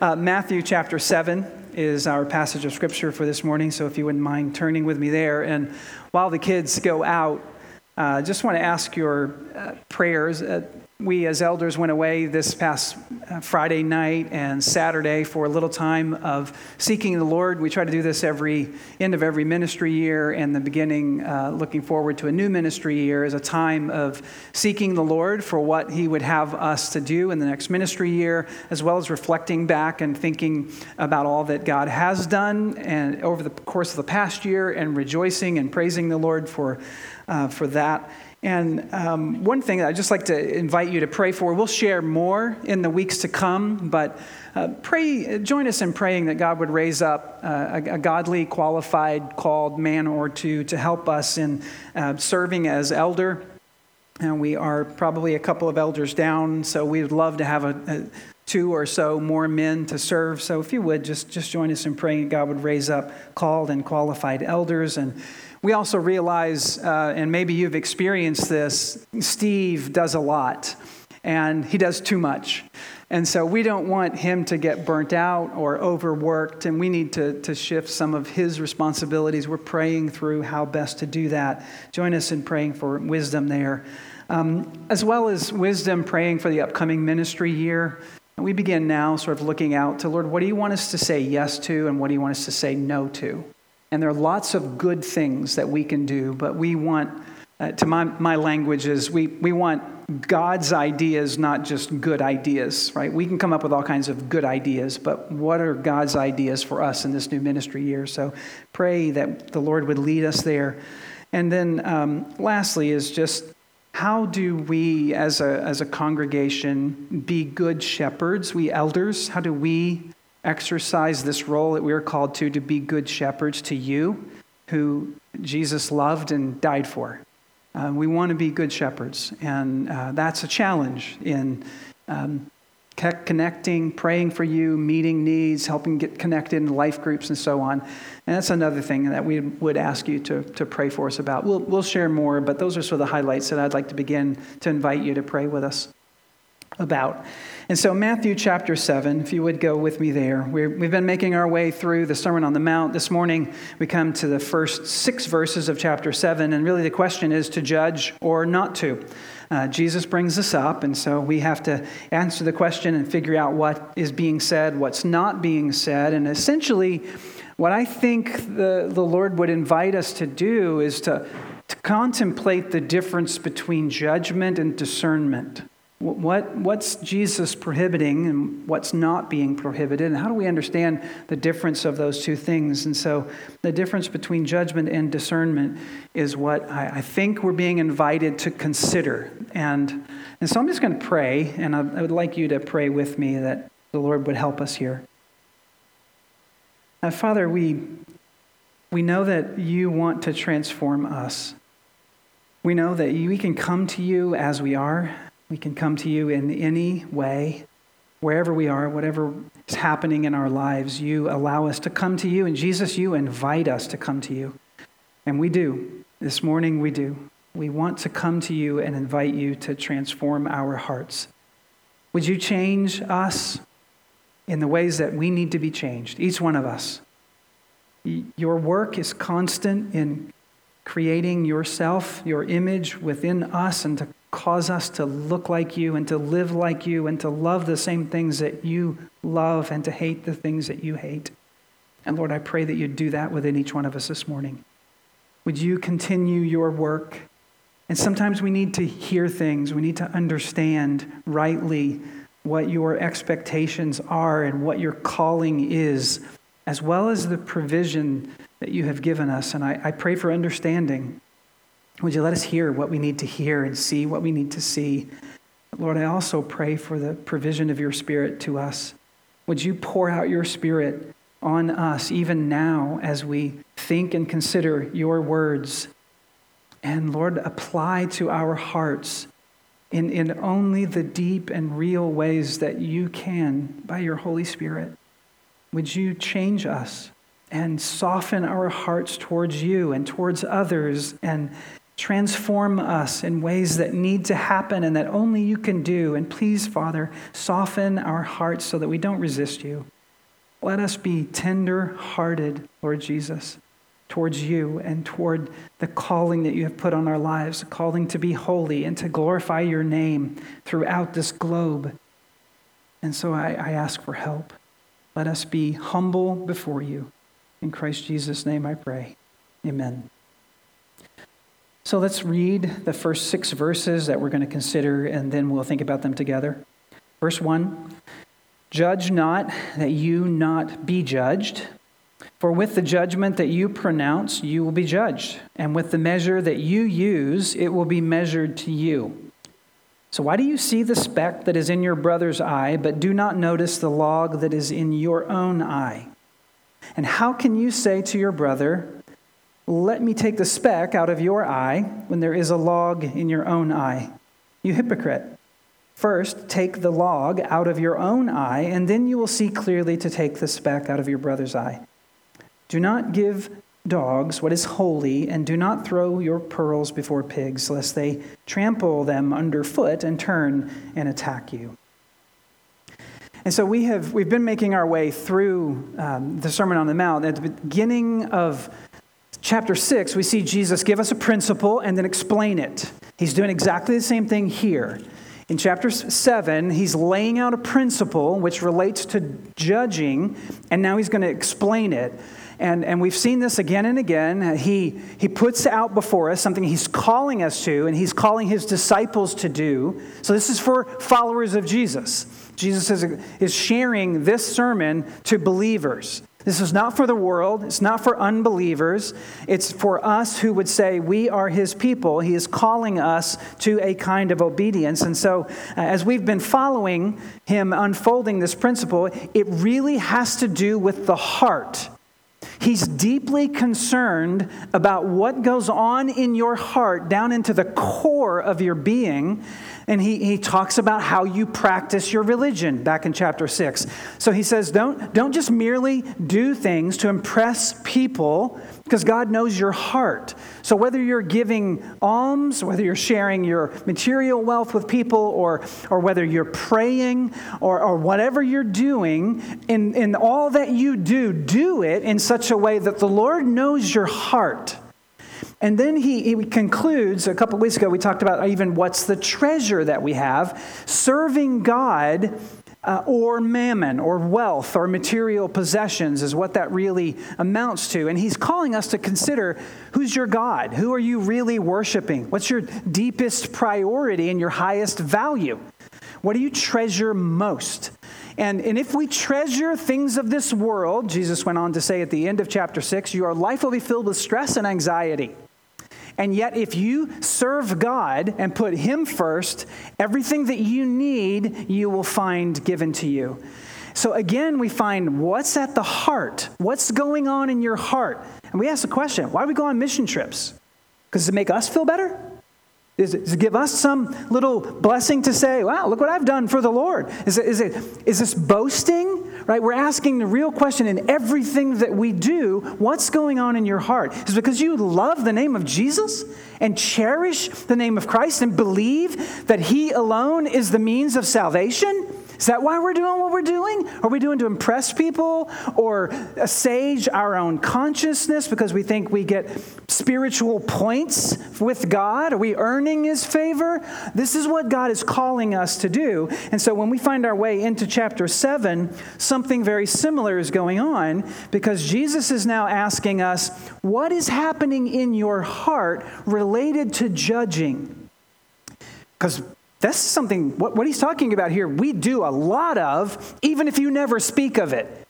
Uh, Matthew chapter 7 is our passage of scripture for this morning, so if you wouldn't mind turning with me there. And while the kids go out, I uh, just want to ask your uh, prayers. We as elders went away this past uh, Friday night and Saturday for a little time of seeking the Lord. We try to do this every end of every ministry year and the beginning, uh, looking forward to a new ministry year, is a time of seeking the Lord for what He would have us to do in the next ministry year, as well as reflecting back and thinking about all that God has done and over the course of the past year and rejoicing and praising the Lord for, uh, for that. And um, one thing I'd just like to invite you to pray for, we'll share more in the weeks to come, but uh, pray, join us in praying that God would raise up uh, a, a, godly, qualified, called man or two to help us in uh, serving as elder. And we are probably a couple of elders down, so we would love to have a, a two or so more men to serve. So if you would, just, just join us in praying that God would raise up called and qualified elders and we also realize, uh, and maybe you've experienced this, Steve does a lot and he does too much. And so we don't want him to get burnt out or overworked, and we need to, to shift some of his responsibilities. We're praying through how best to do that. Join us in praying for wisdom there, um, as well as wisdom praying for the upcoming ministry year. We begin now sort of looking out to Lord, what do you want us to say yes to, and what do you want us to say no to? And there are lots of good things that we can do, but we want, uh, to my, my language is, we, we want God's ideas, not just good ideas, right? We can come up with all kinds of good ideas, but what are God's ideas for us in this new ministry year? So pray that the Lord would lead us there. And then um, lastly, is just how do we as a, as a congregation be good shepherds, we elders? How do we exercise this role that we are called to, to be good shepherds to you, who Jesus loved and died for. Uh, we want to be good shepherds, and uh, that's a challenge in um, connecting, praying for you, meeting needs, helping get connected in life groups, and so on. And that's another thing that we would ask you to, to pray for us about. We'll, we'll share more, but those are sort of the highlights that I'd like to begin to invite you to pray with us about. And so, Matthew chapter 7, if you would go with me there, we have been making our way through the Sermon on the Mount. This morning, we come to the first six verses of chapter 7, and really the question is to judge or not to. Uh, Jesus brings us up, and so we have to answer the question and figure out what is being said, what's not being said. And essentially, what I think the, the Lord would invite us to do is to, to contemplate the difference between judgment and discernment. What, what's Jesus prohibiting and what's not being prohibited? And how do we understand the difference of those two things? And so, the difference between judgment and discernment is what I, I think we're being invited to consider. And, and so, I'm just going to pray, and I, I, would like you to pray with me that the Lord would help us here. Uh, Father, we, we know that you want to transform us. We know that we can come to you as we are we can come to you in any way, wherever we are, whatever is happening in our lives. You allow us to come to you. And Jesus, you invite us to come to you. And we do. This morning, we do. We want to come to you and invite you to transform our hearts. Would you change us in the ways that we need to be changed, each one of us? Your work is constant in creating yourself, your image within us, and to cause us to look like you and to live like you and to love the same things that you love and to hate the things that you hate. And Lord, I pray that you'd do that within each one of us this morning. Would you continue your work? And sometimes we need to hear things, we need to understand rightly what your expectations are and what your calling is, as well as the provision that you have given us. And I, I pray for understanding. Would you let us hear what we need to hear and see what we need to see? Lord, I also pray for the provision of your Spirit to us. Would you pour out your Spirit on us even now as we think and consider your words? And Lord, apply to our hearts in, in only the deep and real ways that you can by your Holy Spirit. Would you change us and soften our hearts towards you and towards others and Transform us in ways that need to happen and that only you can do. And please, Father, soften our hearts so that we don't resist you. Let us be tender hearted, Lord Jesus, towards you and toward the calling that you have put on our lives, a calling to be holy and to glorify your name throughout this globe. And so I, I ask for help. Let us be humble before you. In Christ Jesus' name I pray. Amen. So let's read the first six verses that we're going to consider, and then we'll think about them together. Verse 1 Judge not that you not be judged. For with the judgment that you pronounce, you will be judged. And with the measure that you use, it will be measured to you. So, why do you see the speck that is in your brother's eye, but do not notice the log that is in your own eye? And how can you say to your brother, let me take the speck out of your eye when there is a log in your own eye. You hypocrite. First, take the log out of your own eye, and then you will see clearly to take the speck out of your brother's eye. Do not give dogs what is holy, and do not throw your pearls before pigs, lest they trample them underfoot and turn and attack you. And so we have we've been making our way through um, the Sermon on the Mount. At the beginning of chapter 6, we see Jesus give us a principle and then explain it. He's doing exactly the same thing here. In chapter 7, he's laying out a principle which relates to judging, and now he's going to explain it. And, and we've seen this again and again. He, he puts out before us something he's calling us to, and he's calling his disciples to do. So, this is for followers of Jesus. Jesus is, is sharing this sermon to believers. This is not for the world. It's not for unbelievers. It's for us who would say we are his people. He is calling us to a kind of obedience. And so, uh, as we've been following him unfolding this principle, it really has to do with the heart. He's deeply concerned about what goes on in your heart, down into the core of your being. And he, he talks about how you practice your religion back in chapter 6. So he says, don't, don't just merely do things to impress people, because God knows your heart. So whether you're giving alms, whether you're sharing your material wealth with people, or, or whether you're praying, or, or whatever you're doing, in, in all that you do, do it in such a way that the Lord knows your heart. And then he, he concludes, a couple weeks ago, we talked about even what's the treasure that we have. Serving God uh, or mammon or wealth or material possessions is what that really amounts to. And he's calling us to consider who's your God? Who are you really worshiping? What's your deepest priority and your highest value? What do you treasure most? And, and if we treasure things of this world, Jesus went on to say at the end of chapter 6, your life will be filled with stress and anxiety. And yet, if you serve God and put Him first, everything that you need, you will find given to you. So, again, we find what's at the heart. What's going on in your heart? And we ask the question why do we go on mission trips? Because it make us feel better? Is it, to give us some little blessing to say, wow, look what I've done for the Lord? Is, it, is, it, is this boasting? Right? We're asking the real question in everything that we do what's going on in your heart? Is because you love the name of Jesus and cherish the name of Christ and believe that He alone is the means of salvation? Is that why we're doing what we're doing? Are we doing to impress people or assuage our own consciousness because we think we get spiritual points with God? Are we earning His favor? This is what God is calling us to do. And so when we find our way into chapter 7, something very similar is going on because Jesus is now asking us, what is happening in your heart related to judging? Because that's something, what, what he's talking about here, we do a lot of, even if you never speak of it.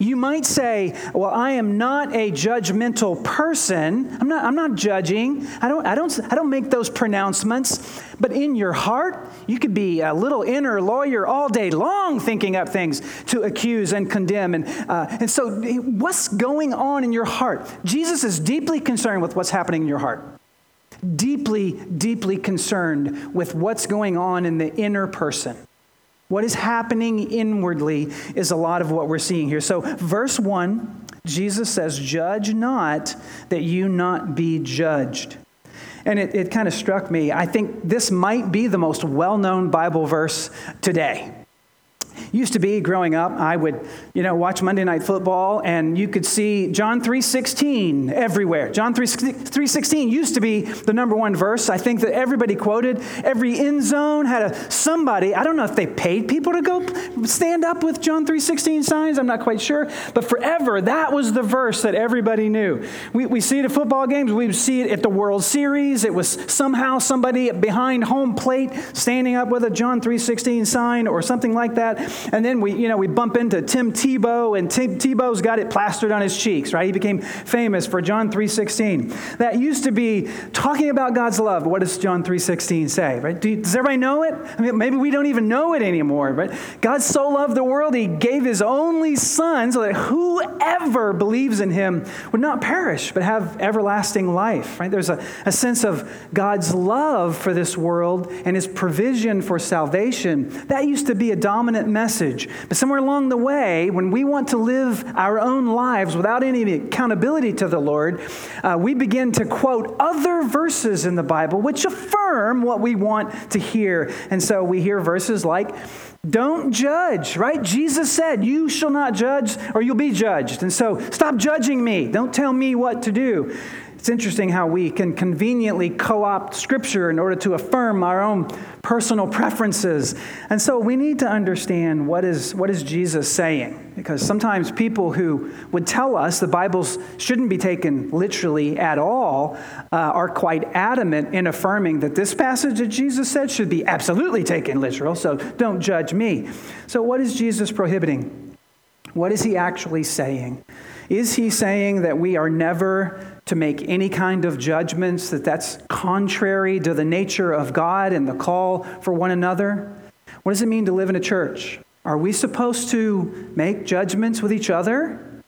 You might say, Well, I am not a judgmental person. I'm not, I'm not judging. I don't, I, don't, I don't make those pronouncements. But in your heart, you could be a little inner lawyer all day long thinking up things to accuse and condemn. And, uh, and so, what's going on in your heart? Jesus is deeply concerned with what's happening in your heart deeply, deeply concerned with what's going on in the inner person. What is happening inwardly is a lot of what we're seeing here. So, verse 1, Jesus says, Judge not that you not be judged. And it, it kind of struck me. I think this might be the most well known Bible verse today. Used to be growing up, I would, you know, watch Monday Night Football, and you could see John 3:16 everywhere. John 3:16 used to be the number one verse. I think that everybody quoted. Every end zone had a somebody. I don't know if they paid people to go stand up with John 3:16 signs. I'm not quite sure, but forever that was the verse that everybody knew. We, we see it at football games. We see it at the World Series. It was somehow somebody behind home plate standing up with a John 3:16 sign or something like that. And then we, you know, we bump into Tim Tebow, and Tim Tebow's got it plastered on his cheeks, right? He became famous for John 3.16. That used to be talking about God's love. What does John 3.16 say, right? Do, does everybody know it? I mean, maybe we don't even know it anymore, but God so loved the world, he gave his only son so that whoever believes in him would not perish, but have everlasting life, right? There's a, a sense of God's love for this world and his provision for salvation. That used to be a dominant message. But somewhere along the way, when we want to live our own lives without any accountability to the Lord, uh, we begin to quote other verses in the Bible which affirm what we want to hear. And so we hear verses like, don't judge, right? Jesus said, You shall not judge or you'll be judged. And so stop judging me. Don't tell me what to do. It's interesting how we can conveniently co opt Scripture in order to affirm our own personal preferences. And so we need to understand what is, what is Jesus saying. Because sometimes people who would tell us the Bibles shouldn't be taken literally at all uh, are quite adamant in affirming that this passage that Jesus said should be absolutely taken literal. So don't judge me. So, what is Jesus prohibiting? What is he actually saying? Is he saying that we are never to make any kind of judgments, that that's contrary to the nature of God and the call for one another? What does it mean to live in a church? Are we supposed to make judgments with each other?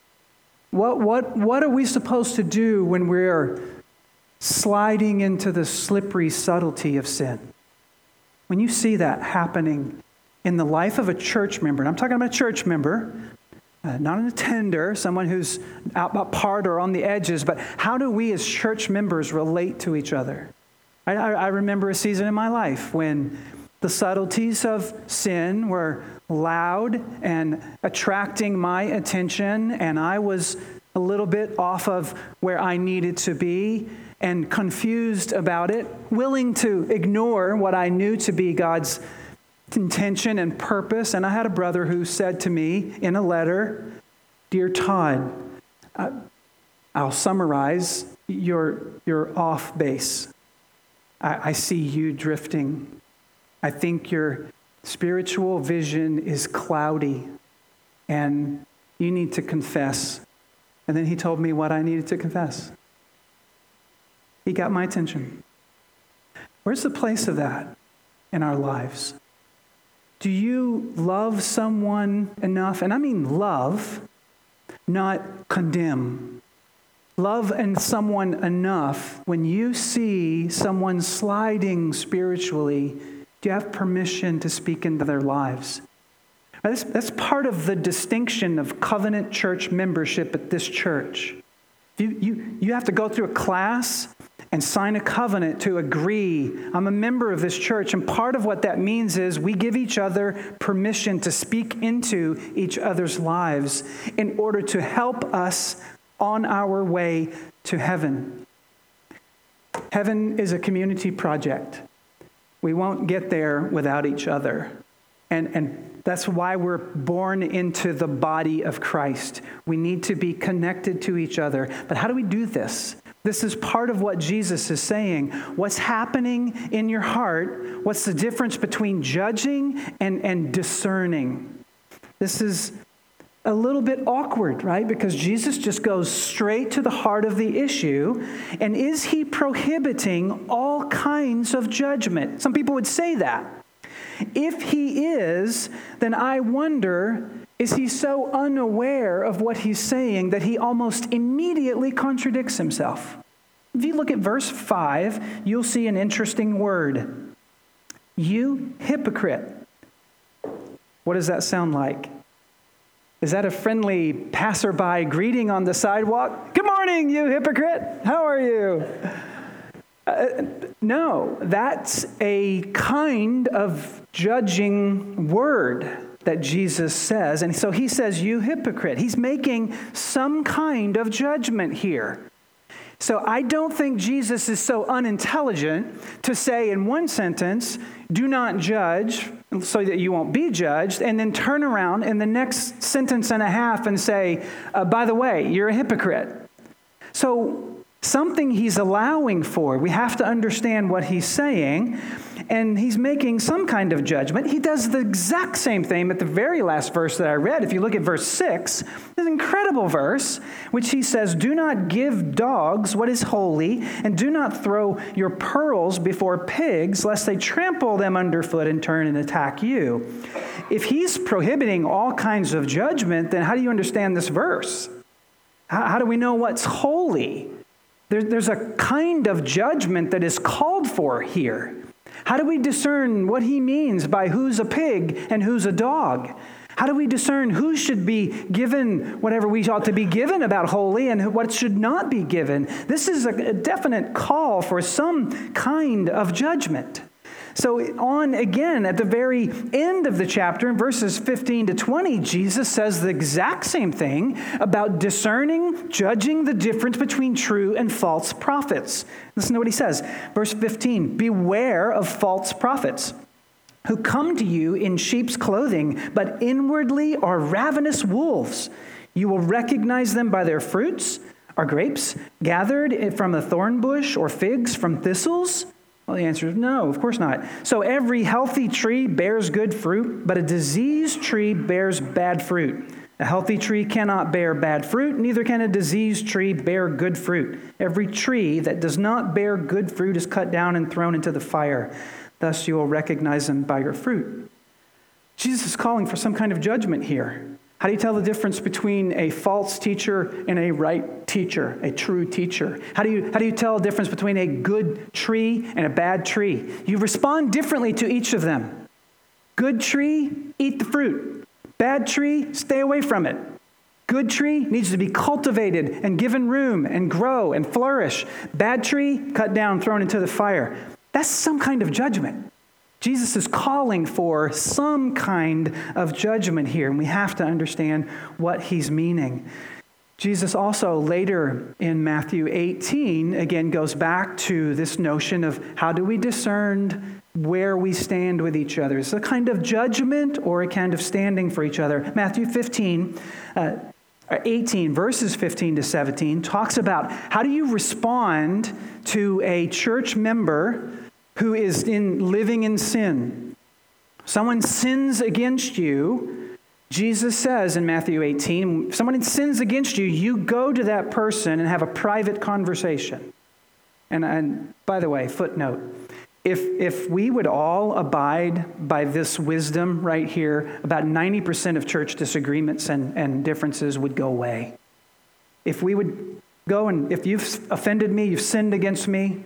What, what, what are we supposed to do when we're sliding into the slippery subtlety of sin? When you see that happening in the life of a church member, and I'm talking about a church member, uh, not an attender, someone who's out apart or on the edges, but how do we as church members relate to each other? I, I, I remember a season in my life when the subtleties of sin were loud and attracting my attention, and I was a little bit off of where I needed to be and confused about it, willing to ignore what I knew to be God's intention and purpose. And I had a brother who said to me in a letter, Dear Todd, I'll summarize, you're, you're off base. I, I see you drifting. I think your spiritual vision is cloudy and you need to confess. And then he told me what I needed to confess. He got my attention. Where's the place of that in our lives? Do you love someone enough? And I mean love, not condemn. Love and someone enough when you see someone sliding spiritually, do you have permission to speak into their lives? That's, that's part of the distinction of covenant church membership at this church. You, you, you have to go through a class and sign a covenant to agree. I'm a member of this church, and part of what that means is we give each other permission to speak into each other's lives in order to help us on our way to heaven. Heaven is a community project. We won't get there without each other. And, and that's why we're born into the body of Christ. We need to be connected to each other. But how do we do this? This is part of what Jesus is saying. What's happening in your heart? What's the difference between judging and, and discerning? This is a little bit awkward, right? Because Jesus just goes straight to the heart of the issue. And is he prohibiting all kinds of judgment? Some people would say that. If he is, then I wonder is he so unaware of what he's saying that he almost immediately contradicts himself? If you look at verse 5, you'll see an interesting word. You hypocrite. What does that sound like? Is that a friendly passerby greeting on the sidewalk? Good morning, you hypocrite. How are you? Uh, no, that's a kind of judging word that Jesus says. And so he says, You hypocrite. He's making some kind of judgment here. So I don't think Jesus is so unintelligent to say in one sentence, do not judge so that you won't be judged, and then turn around in the next sentence and a half and say, uh, by the way, you're a hypocrite. So something he's allowing for. We have to understand what he's saying, and he's making some kind of judgment. He does the exact same thing at the very last verse that I read. If you look at verse 6, an incredible verse, which he says, Do not give dogs what is holy, and do not throw your pearls before pigs, lest they trample them underfoot and turn and attack you. If he's prohibiting all kinds of judgment, then how do you understand this verse? How do we know what's holy? There's a kind of judgment that is called for here. How do we discern what he means by who's a pig and who's a dog? How do we discern who should be given whatever we ought to be given about holy and what should not be given? This is a definite call for some kind of judgment. So, on again, at the very end of the chapter, in verses 15 to 20, Jesus says the exact same thing about discerning, judging the difference between true and false prophets. Listen to what he says. Verse 15 Beware of false prophets who come to you in sheep's clothing, but inwardly are ravenous wolves. You will recognize them by their fruits. Are grapes gathered from a thorn bush or figs from thistles? Well, the answer is no, of course not. So every healthy tree bears good fruit, but a diseased tree bears bad fruit. A healthy tree cannot bear bad fruit, neither can a diseased tree bear good fruit. Every tree that does not bear good fruit is cut down and thrown into the fire. Thus you will recognize them by your fruit. Jesus is calling for some kind of judgment here. How do you tell the difference between a false teacher and a right teacher, a true teacher? How do you, how do you tell the difference between a good tree and a bad tree? You respond differently to each of them. Good tree, eat the fruit. Bad tree, stay away from it. Good tree needs to be cultivated and given room and grow and flourish. Bad tree, cut down, thrown into the fire. That's some kind of judgment. Jesus is calling for some kind of judgment here, and we have to understand what he's meaning. Jesus also later in Matthew 18 again goes back to this notion of how do we discern where we stand with each other? Is it a kind of judgment or a kind of standing for each other? Matthew 15, uh, 18, verses 15 to 17, talks about how do you respond to a church member who is in living in sin. Someone sins against you. Jesus says in Matthew 18, if someone sins against you, you go to that person and have a private conversation. And, and by the way, footnote if, if we would all abide by this wisdom right here, about 90% of church disagreements and, and differences would go away. If we would go and if you've offended me, you've sinned against me,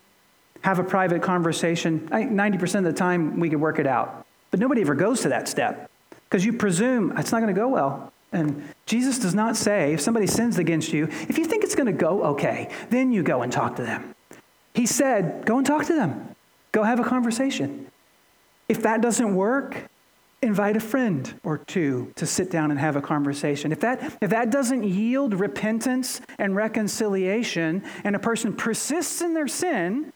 have a private conversation, 90% of the time we can work it out. But nobody ever goes to that step because you presume it's not going to go well. And Jesus does not say, if somebody sins against you, if you think it's going to go okay, then you go and talk to them. He said, go and talk to them, go have a conversation. If that doesn't work, invite a friend or two to sit down and have a conversation. If that, if that doesn't yield repentance and reconciliation, and a person persists in their sin,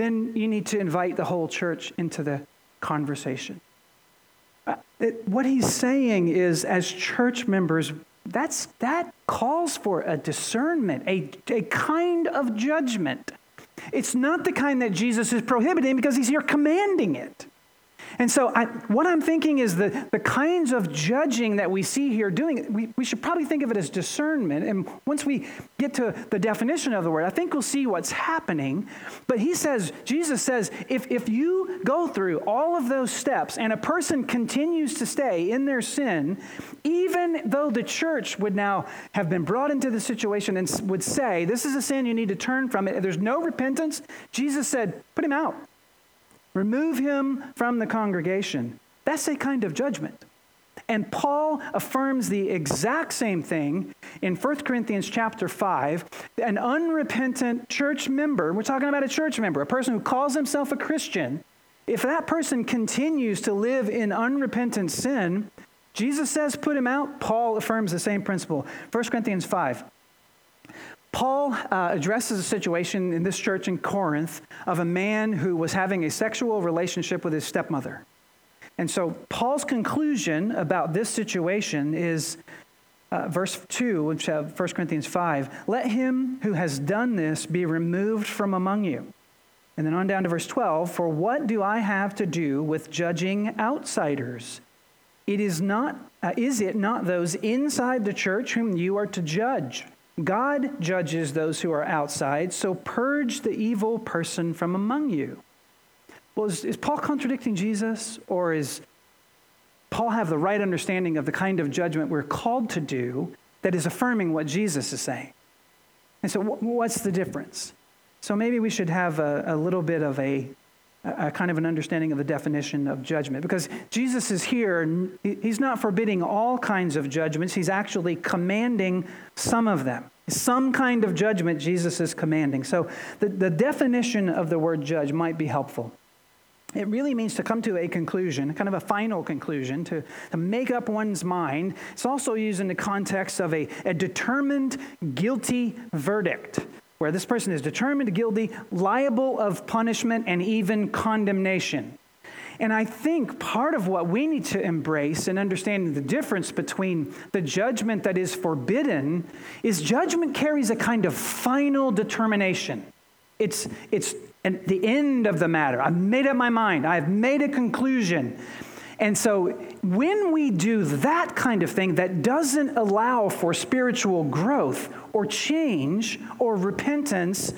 then you need to invite the whole church into the conversation. Uh, it, what he's saying is, as church members, that's, that calls for a discernment, a, a kind of judgment. It's not the kind that Jesus is prohibiting because he's here commanding it. And so, I, what I'm thinking is the, the kinds of judging that we see here doing, we, we should probably think of it as discernment. And once we get to the definition of the word, I think we'll see what's happening. But he says, Jesus says, if, if you go through all of those steps and a person continues to stay in their sin, even though the church would now have been brought into the situation and would say, This is a sin, you need to turn from it, if there's no repentance, Jesus said, Put him out. Remove him from the congregation. That's a kind of judgment. And Paul affirms the exact same thing in 1 Corinthians chapter 5. An unrepentant church member, we're talking about a church member, a person who calls himself a Christian, if that person continues to live in unrepentant sin, Jesus says put him out. Paul affirms the same principle. 1 Corinthians 5. Paul uh, addresses a situation in this church in Corinth of a man who was having a sexual relationship with his stepmother. And so Paul's conclusion about this situation is uh, verse 2, which uh, 1 Corinthians 5 let him who has done this be removed from among you. And then on down to verse 12 For what do I have to do with judging outsiders? It is not, uh, is it not those inside the church whom you are to judge? God judges those who are outside, so purge the evil person from among you. Well, is, is Paul contradicting Jesus, or is Paul have the right understanding of the kind of judgment we're called to do that is affirming what Jesus is saying? And so, what's the difference? So, maybe we should have a, a little bit of a, a kind of an understanding of the definition of judgment because Jesus is here. He's not forbidding all kinds of judgments, he's actually commanding some of them. Some kind of judgment Jesus is commanding. So, the, the definition of the word judge might be helpful. It really means to come to a conclusion, kind of a final conclusion, to, to make up one's mind. It's also used in the context of a, a determined guilty verdict, where this person is determined guilty, liable of punishment and even condemnation. And I think part of what we need to embrace in understanding the difference between the judgment that is forbidden is judgment carries a kind of final determination. It's, it's the end of the matter. I've made up my mind. I've made a conclusion. And so when we do that kind of thing that doesn't allow for spiritual growth or change or repentance,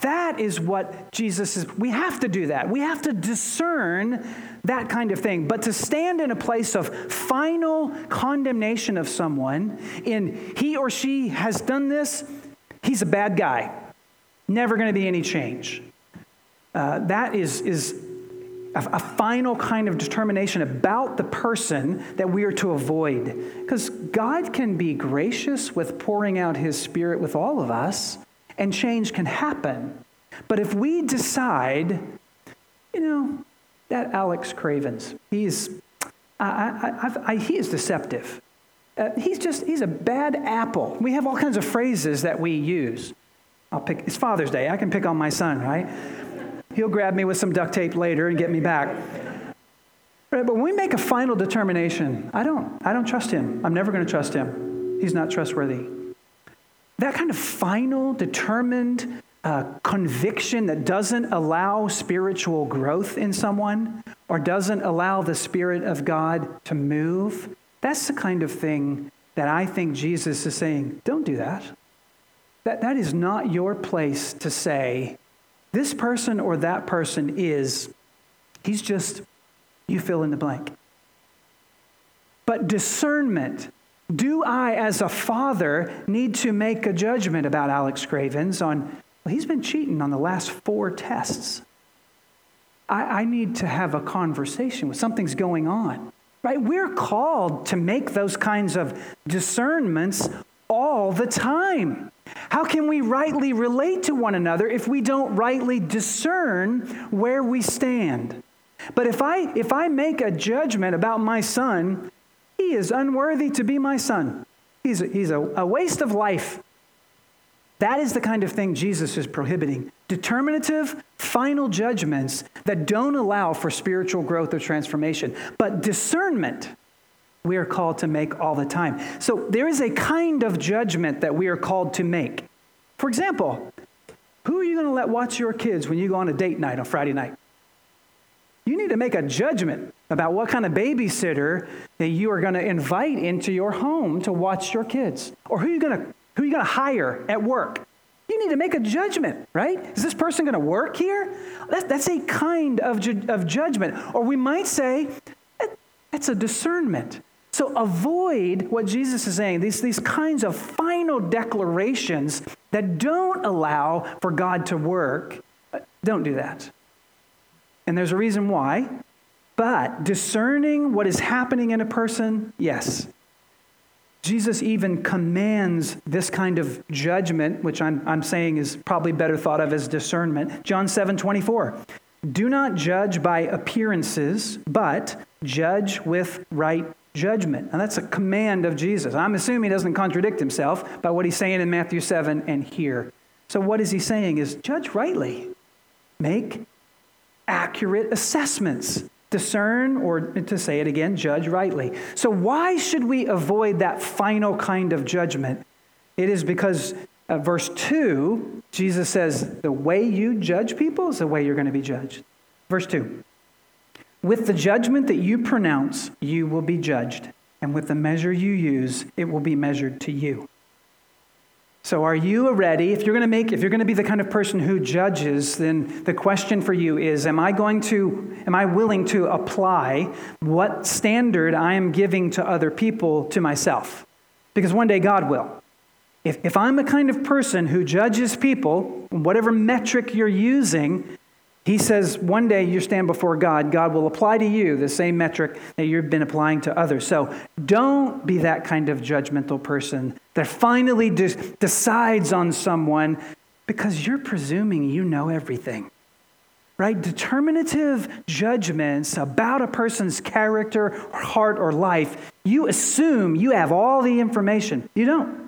that is what Jesus is. We have to do that. We have to discern that kind of thing. But to stand in a place of final condemnation of someone in he or she has done this, he's a bad guy. Never going to be any change. Uh, that is, is a, a final kind of determination about the person that we are to avoid. Because God can be gracious with pouring out his spirit with all of us, and change can happen. But if we decide, you know, that Alex Cravens, he's, I, I, I, he is deceptive. Uh, he's just, he's a bad apple. We have all kinds of phrases that we use. I'll pick, it's Father's Day. I can pick on my son, right? He'll grab me with some duct tape later and get me back. Right, but when we make a final determination, I don't, I don't trust him. I'm never going to trust him. He's not trustworthy. That kind of final, determined uh, conviction that doesn't allow spiritual growth in someone or doesn't allow the Spirit of God to move, that's the kind of thing that I think Jesus is saying, don't do that. That, that is not your place to say, this person or that person is, he's just, you fill in the blank. But discernment, do I, as a father, need to make a judgment about Alex Cravens on, well, he's been cheating on the last four tests. I, I need to have a conversation with something's going on. Right? We're called to make those kinds of discernments all the time. How can we rightly relate to one another if we don't rightly discern where we stand? But if I if I make a judgment about my son, he is unworthy to be my son. He's a, he's a, a waste of life. That is the kind of thing Jesus is prohibiting. Determinative, final judgments that don't allow for spiritual growth or transformation. But discernment, we are called to make all the time. So there is a kind of judgment that we are called to make. For example, who are you going to let watch your kids when you go on a date night on Friday night? You need to make a judgment about what kind of babysitter that you are going to invite into your home to watch your kids. Or who are you going to who you going to hire at work? You need to make a judgment, right? Is this person going to work here? That's, that's a kind of, ju- of judgment. Or we might say, that's a discernment. So avoid what Jesus is saying, these, these kinds of final declarations that don't allow for God to work. Don't do that. And there's a reason why. But discerning what is happening in a person, yes. Jesus even commands this kind of judgment, which I'm, I'm saying is probably better thought of as discernment. John 7 24. Do not judge by appearances, but judge with right judgment. And that's a command of Jesus. I'm assuming he doesn't contradict himself by what he's saying in Matthew 7 and here. So, what is he saying is judge rightly, make accurate assessments, discern, or to say it again, judge rightly. So, why should we avoid that final kind of judgment? It is because uh, verse 2, Jesus says, the way you judge people is the way you're going to be judged. Verse 2 With the judgment that you pronounce, you will be judged, and with the measure you use, it will be measured to you. So are you ready? If you're going to make if you're going to be the kind of person who judges, then the question for you is am I going to am I willing to apply what standard I am giving to other people to myself? Because one day God will. If, if I'm a kind of person who judges people, whatever metric you're using, he says one day you stand before God, God will apply to you the same metric that you've been applying to others. So don't be that kind of judgmental person that finally de- decides on someone because you're presuming you know everything. Right? Determinative judgments about a person's character or heart or life, you assume you have all the information. You don't.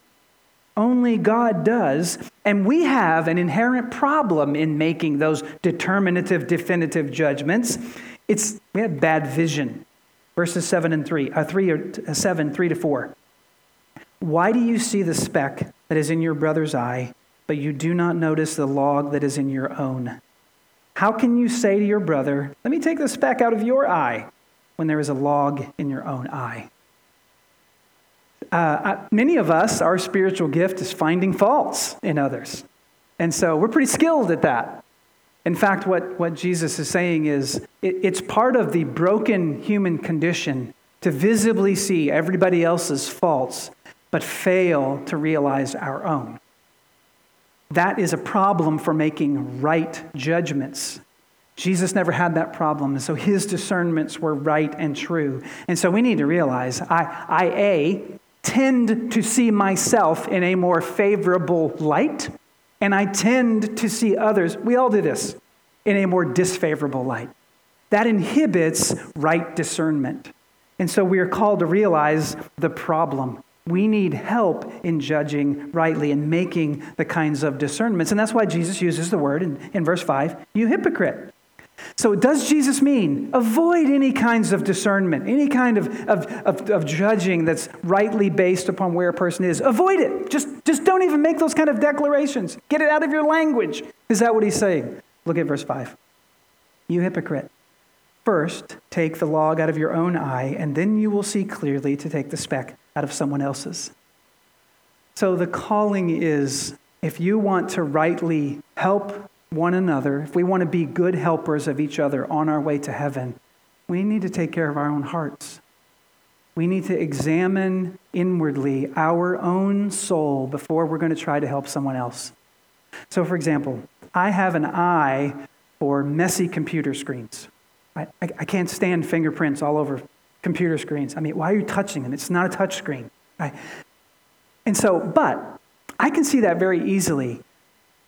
Only God does. And we have an inherent problem in making those determinative, definitive judgments. It's, we have bad vision. Verses 7 and 3, uh, 3 or uh, 7, 3 to 4. Why do you see the speck that is in your brother's eye, but you do not notice the log that is in your own? How can you say to your brother, Let me take the speck out of your eye, when there is a log in your own eye? Uh, many of us, our spiritual gift is finding faults in others. And so we're pretty skilled at that. In fact, what, what Jesus is saying is it, it's part of the broken human condition to visibly see everybody else's faults, but fail to realize our own. That is a problem for making right judgments. Jesus never had that problem, and so his discernments were right and true. And so we need to realize I, I A, tend to see myself in a more favorable light, and I tend to see others, we all do this, in a more disfavorable light. That inhibits right discernment. And so we are called to realize the problem. We need help in judging rightly and making the kinds of discernments. And that's why Jesus uses the word in, in verse 5 you hypocrite. So, does Jesus mean avoid any kinds of discernment, any kind of, of, of, of, judging that's rightly based upon where a person is? Avoid it. Just, just don't even make those kind of declarations. Get it out of your language. Is that what he's saying? Look at verse 5. You hypocrite. First, take the log out of your own eye, and then you will see clearly to take the speck out of someone else's. So, the calling is if you want to rightly help one another, if we want to be good helpers of each other on our way to heaven, we need to take care of our own hearts. We need to examine inwardly our own soul before we're going to try to help someone else. So, for example, I have an eye for messy computer screens. I, I, I can't stand fingerprints all over computer screens. I mean, why are you touching them? It's not a touch screen. Right? And so, but I can see that very easily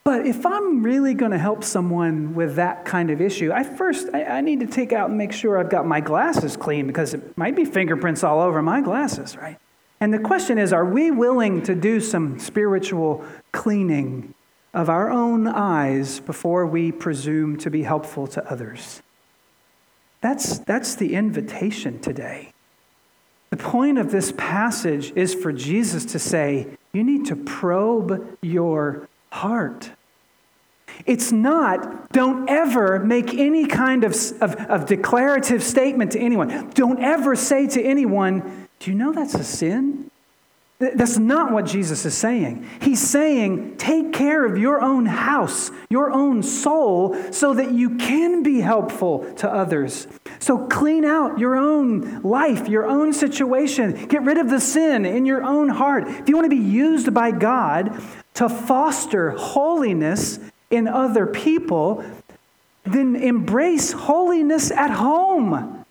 but if I'm really going to help someone with that kind of issue, I first I, I, need to take out and make sure I've got my glasses clean because it might be fingerprints all over my glasses, right? And the question is, are we willing to do some spiritual cleaning of our own eyes before we presume to be helpful to others? That's, that's the invitation today. The point of this passage is for Jesus to say, you need to probe your heart. It's not, don't ever make any kind of, of, of, declarative statement to anyone. Don't ever say to anyone, Do you know that's a sin? That's not what Jesus is saying. He's saying, Take care of your own house, your own soul, so that you can be helpful to others. So clean out your own life, your own situation. Get rid of the sin in your own heart. If you want to be used by God, to foster holiness in other people, then embrace holiness at home.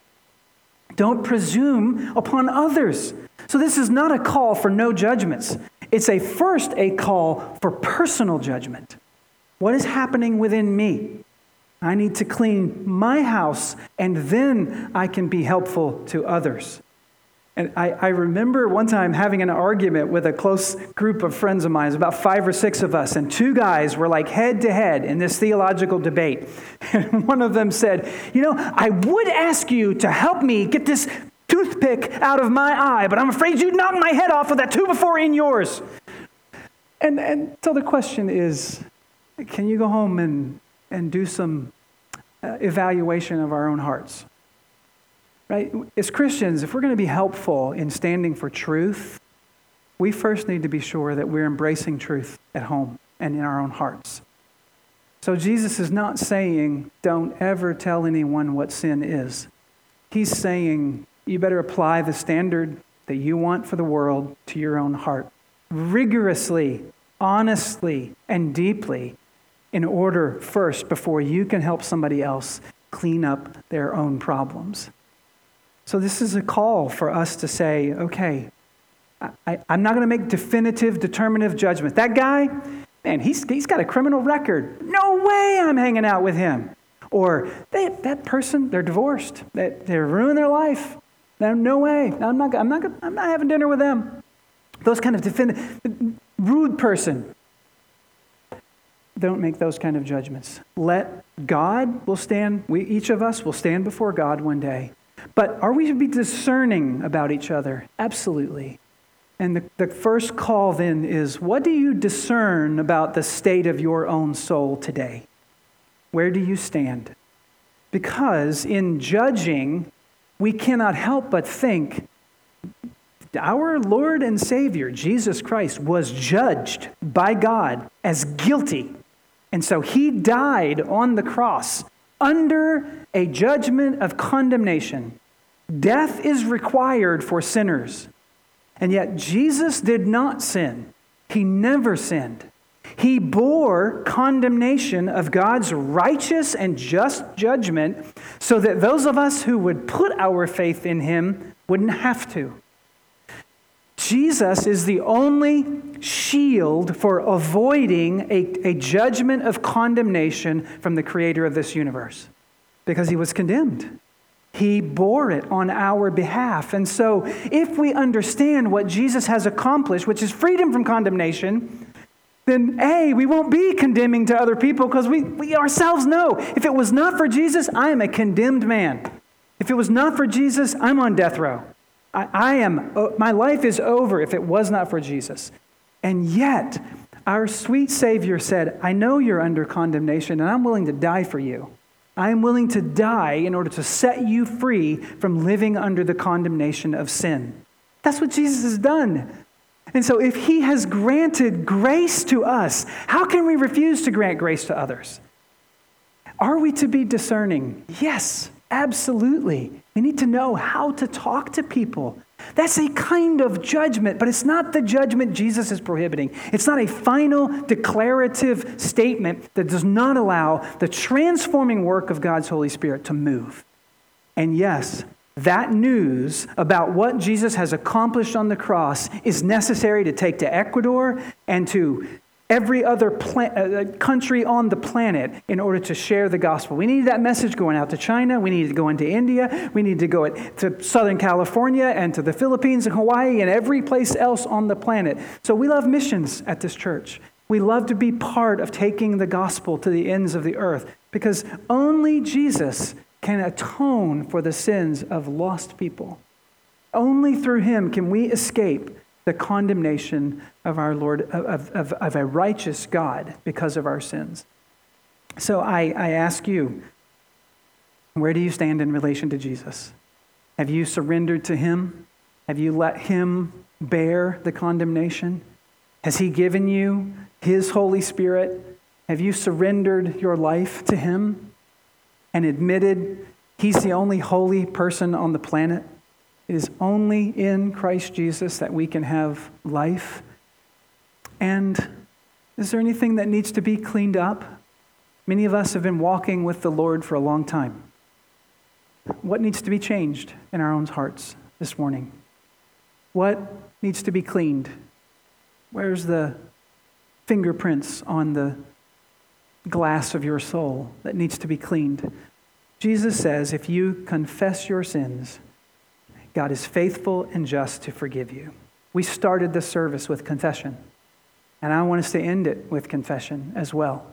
Don't presume upon others. So, this is not a call for no judgments. It's a first a call for personal judgment. What is happening within me? I need to clean my house, and then I can be helpful to others. And I, I, remember one time having an argument with a close group of friends of mine, about five or six of us, and two guys were like head to head in this theological debate. And one of them said, You know, I would ask you to help me get this toothpick out of my eye, but I'm afraid you'd knock my head off with that two before in yours. And, and so the question is can you go home and, and do some uh, evaluation of our own hearts? Right? As Christians, if we're going to be helpful in standing for truth, we first need to be sure that we're embracing truth at home and in our own hearts. So Jesus is not saying, don't ever tell anyone what sin is. He's saying, you better apply the standard that you want for the world to your own heart. Rigorously, honestly, and deeply, in order first, before you can help somebody else clean up their own problems. So, this is a call for us to say, okay, I, am not going to make definitive, determinative judgment. That guy, man, he's, he's got a criminal record. No way I'm hanging out with him. Or they, that person, they're divorced. They, they ruined their life. No, no way. I'm not, I'm, not, I'm not having dinner with them. Those kind of definitive, rude person. Don't make those kind of judgments. Let God will stand, we, each of us will stand before God one day but are we to be discerning about each other? Absolutely. And the, the first call then is what do you discern about the state of your own soul today? Where do you stand? Because in judging, we cannot help but think our Lord and Savior, Jesus Christ, was judged by God as guilty. And so he died on the cross under a judgment of condemnation. Death is required for sinners. And yet, Jesus did not sin, he never sinned. He bore condemnation of God's righteous and just judgment so that those of us who would put our faith in him wouldn't have to. Jesus is the only shield for avoiding a, a judgment of condemnation from the creator of this universe because he was condemned. He bore it on our behalf. And so, if we understand what Jesus has accomplished, which is freedom from condemnation, then A, we won't be condemning to other people because we, we ourselves know if it was not for Jesus, I am a condemned man. If it was not for Jesus, I'm on death row. I, I am, my life is over if it was not for Jesus. And yet, our sweet Savior said, I know you're under condemnation and I'm willing to die for you. I am willing to die in order to set you free from living under the condemnation of sin. That's what Jesus has done. And so, if he has granted grace to us, how can we refuse to grant grace to others? Are we to be discerning? Yes, absolutely. We need to know how to talk to people that's a kind of judgment, but it's not the judgment Jesus is prohibiting. It's not a final declarative statement that does not allow the transforming work of God's Holy Spirit to move. And yes, that news about what Jesus has accomplished on the cross is necessary to take to Ecuador and to every other uh, uh, country on the planet in order to share the gospel. We need that message going out to China. We need to go into India. We need to go to Southern California and to the Philippines and Hawaii and every place else on the planet. So we love missions at this church. We love to be part of taking the gospel to the ends of the earth because only Jesus can atone for the sins of lost people. Only through him can we escape the condemnation of our Lord, of, of, of a righteous God because of our sins. So I, I ask you, where do you stand in relation to Jesus? Have you surrendered to him? Have you let him bear the condemnation? Has he given you his Holy Spirit? Have you surrendered your life to him and admitted he's the only holy person on the planet? It is only in Christ Jesus that we can have life. And is there anything that needs to be cleaned up? Many of us have been walking with the Lord for a long time. What needs to be changed in our own hearts this morning? What needs to be cleaned? Where's the fingerprints on the glass of your soul that needs to be cleaned? Jesus says if you confess your sins, God is faithful and just to forgive you. We started the service with confession, and I want us to end it with confession as well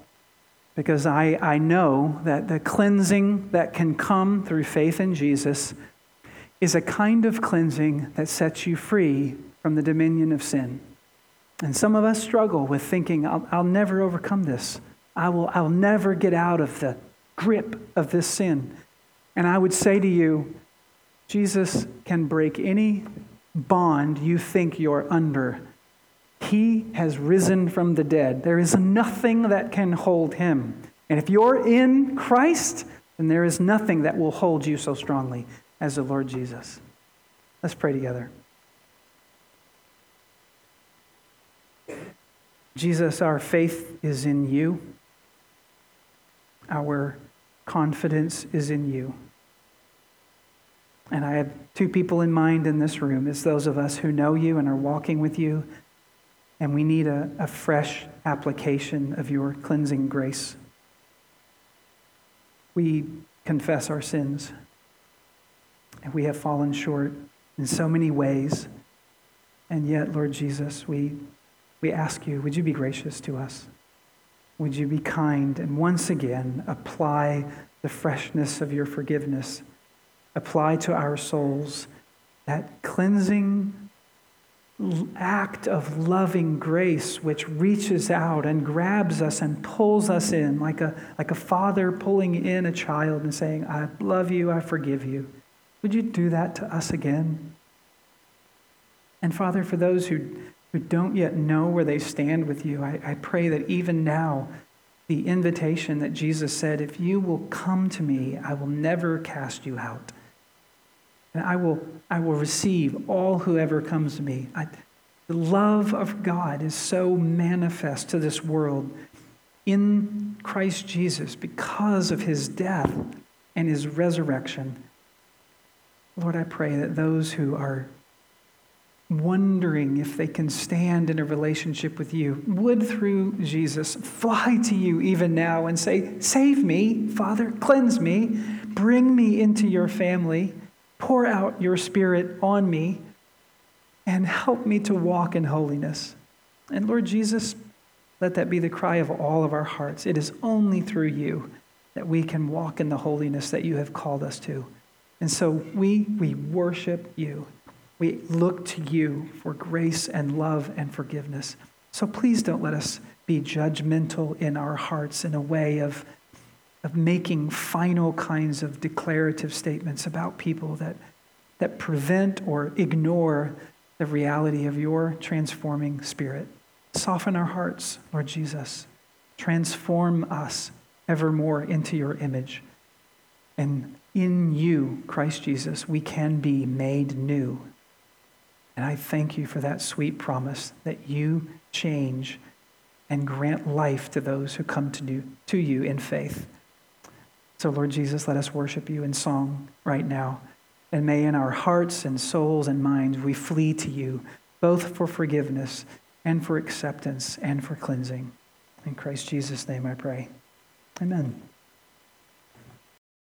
because I, I know that the cleansing that can come through faith in Jesus is a kind of cleansing that sets you free from the dominion of sin. And some of us struggle with thinking, I'll, I'll never overcome this. I will, I'll never get out of the grip of this sin. And I would say to you, Jesus can break any bond you think you're under he has risen from the dead. There is nothing that can hold him. And if you're in Christ, then there is nothing that will hold you so strongly as the Lord Jesus. Let's pray together. Jesus, our faith is in you. Our confidence is in you. And I have two people in mind in this room. It's those of us who know you and are walking with you and we need a, a fresh application of your cleansing grace. We confess our sins, and we have fallen short in so many ways. And yet, Lord Jesus, we, we ask you, would you be gracious to us? Would you be kind and once again apply the freshness of your forgiveness? Apply to our souls that cleansing act of loving grace which reaches out and grabs us and pulls us in like a, like a father pulling in a child and saying, I love you, I forgive you. Would you do that to us again? And Father, for those who, who don't yet know where they stand with you, I, I pray that even now, the invitation that Jesus said, If you will come to me, I will never cast you out. And I will, I will receive all whoever comes to me. I, the love of God is so manifest to this world in Christ Jesus because of his death and his resurrection. Lord, I pray that those who are wondering if they can stand in a relationship with you would, through Jesus, fly to you even now and say, Save me, Father, cleanse me, bring me into your family. Pour out your Spirit on me and help me to walk in holiness. And Lord Jesus, let that be the cry of all of our hearts. It is only through you that we can walk in the holiness that you have called us to. And so we, we worship you. We look to you for grace and love and forgiveness. So please don't let us be judgmental in our hearts in a way of of making final kinds of declarative statements about people that, that prevent or ignore the reality of your transforming spirit. Soften our hearts, Lord Jesus. Transform us evermore into your image. And in you, Christ Jesus, we can be made new. And I thank you for that sweet promise that you change and grant life to those who come to, to you in faith. So, Lord Jesus, let us worship you in song right now. And may in our hearts and souls and minds we flee to you, both for forgiveness and for acceptance and for cleansing. In Christ Jesus' name I pray. Amen.